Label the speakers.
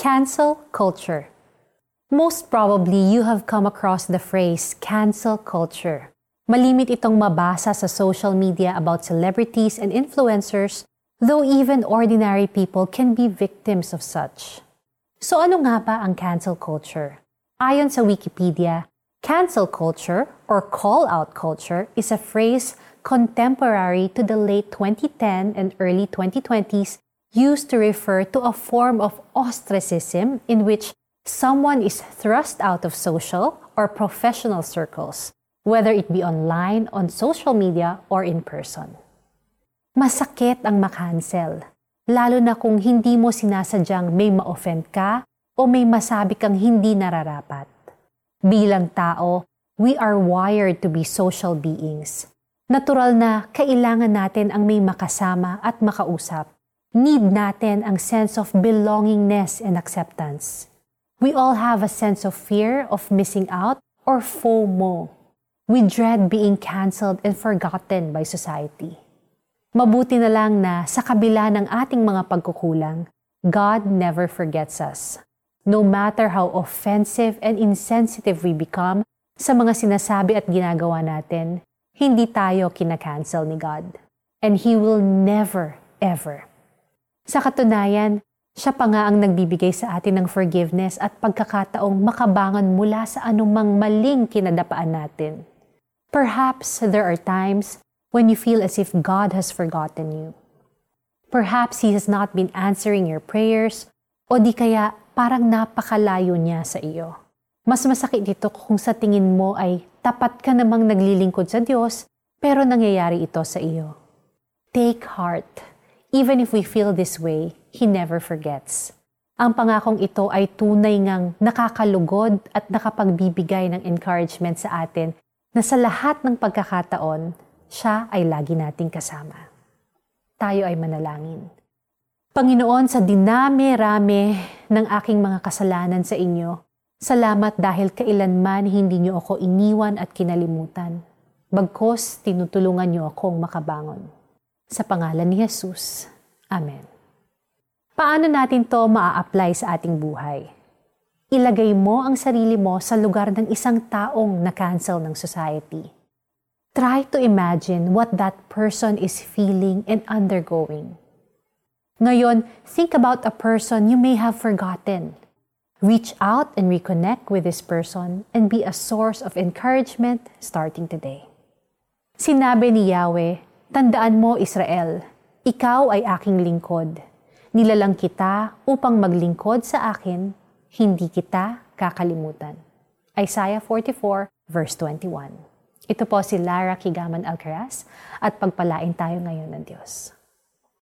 Speaker 1: Cancel culture. Most probably, you have come across the phrase cancel culture. Malimit itong mabasa sa social media about celebrities and influencers, though even ordinary people can be victims of such. So ano nga ba ang cancel culture? Ayon sa Wikipedia, cancel culture or call-out culture is a phrase contemporary to the late 2010 and early 2020s used to refer to a form of ostracism in which someone is thrust out of social or professional circles, whether it be online, on social media, or in person. Masakit ang makancel, lalo na kung hindi mo sinasadyang may ma-offend ka o may masabi kang hindi nararapat. Bilang tao, we are wired to be social beings. Natural na kailangan natin ang may makasama at makausap need natin ang sense of belongingness and acceptance. We all have a sense of fear of missing out or FOMO. We dread being cancelled and forgotten by society. Mabuti na lang na sa kabila ng ating mga pagkukulang, God never forgets us. No matter how offensive and insensitive we become sa mga sinasabi at ginagawa natin, hindi tayo kinakancel ni God. And He will never, ever sa katunayan, siya pa nga ang nagbibigay sa atin ng forgiveness at pagkakataong makabangon mula sa anumang maling kinadapaan natin. Perhaps there are times when you feel as if God has forgotten you. Perhaps He has not been answering your prayers o di kaya parang napakalayo niya sa iyo. Mas masakit dito kung sa tingin mo ay tapat ka namang naglilingkod sa Diyos pero nangyayari ito sa iyo. Take heart Even if we feel this way, He never forgets. Ang pangakong ito ay tunay ngang nakakalugod at nakapagbibigay ng encouragement sa atin na sa lahat ng pagkakataon, siya ay lagi nating kasama. Tayo ay manalangin. Panginoon, sa dinami-rami ng aking mga kasalanan sa inyo, salamat dahil kailanman hindi niyo ako iniwan at kinalimutan. Bagkos, tinutulungan niyo akong makabangon. Sa pangalan ni Jesus. Amen. Paano natin to maa-apply sa ating buhay? Ilagay mo ang sarili mo sa lugar ng isang taong na-cancel ng society. Try to imagine what that person is feeling and undergoing. Ngayon, think about a person you may have forgotten. Reach out and reconnect with this person and be a source of encouragement starting today. Sinabi ni Yahweh, Tandaan mo, Israel, ikaw ay aking lingkod. Nilalang kita upang maglingkod sa akin, hindi kita kakalimutan. Isaiah 44 verse 21. Ito po si Lara Kigaman Alcaraz at pagpalain tayo ngayon ng Diyos.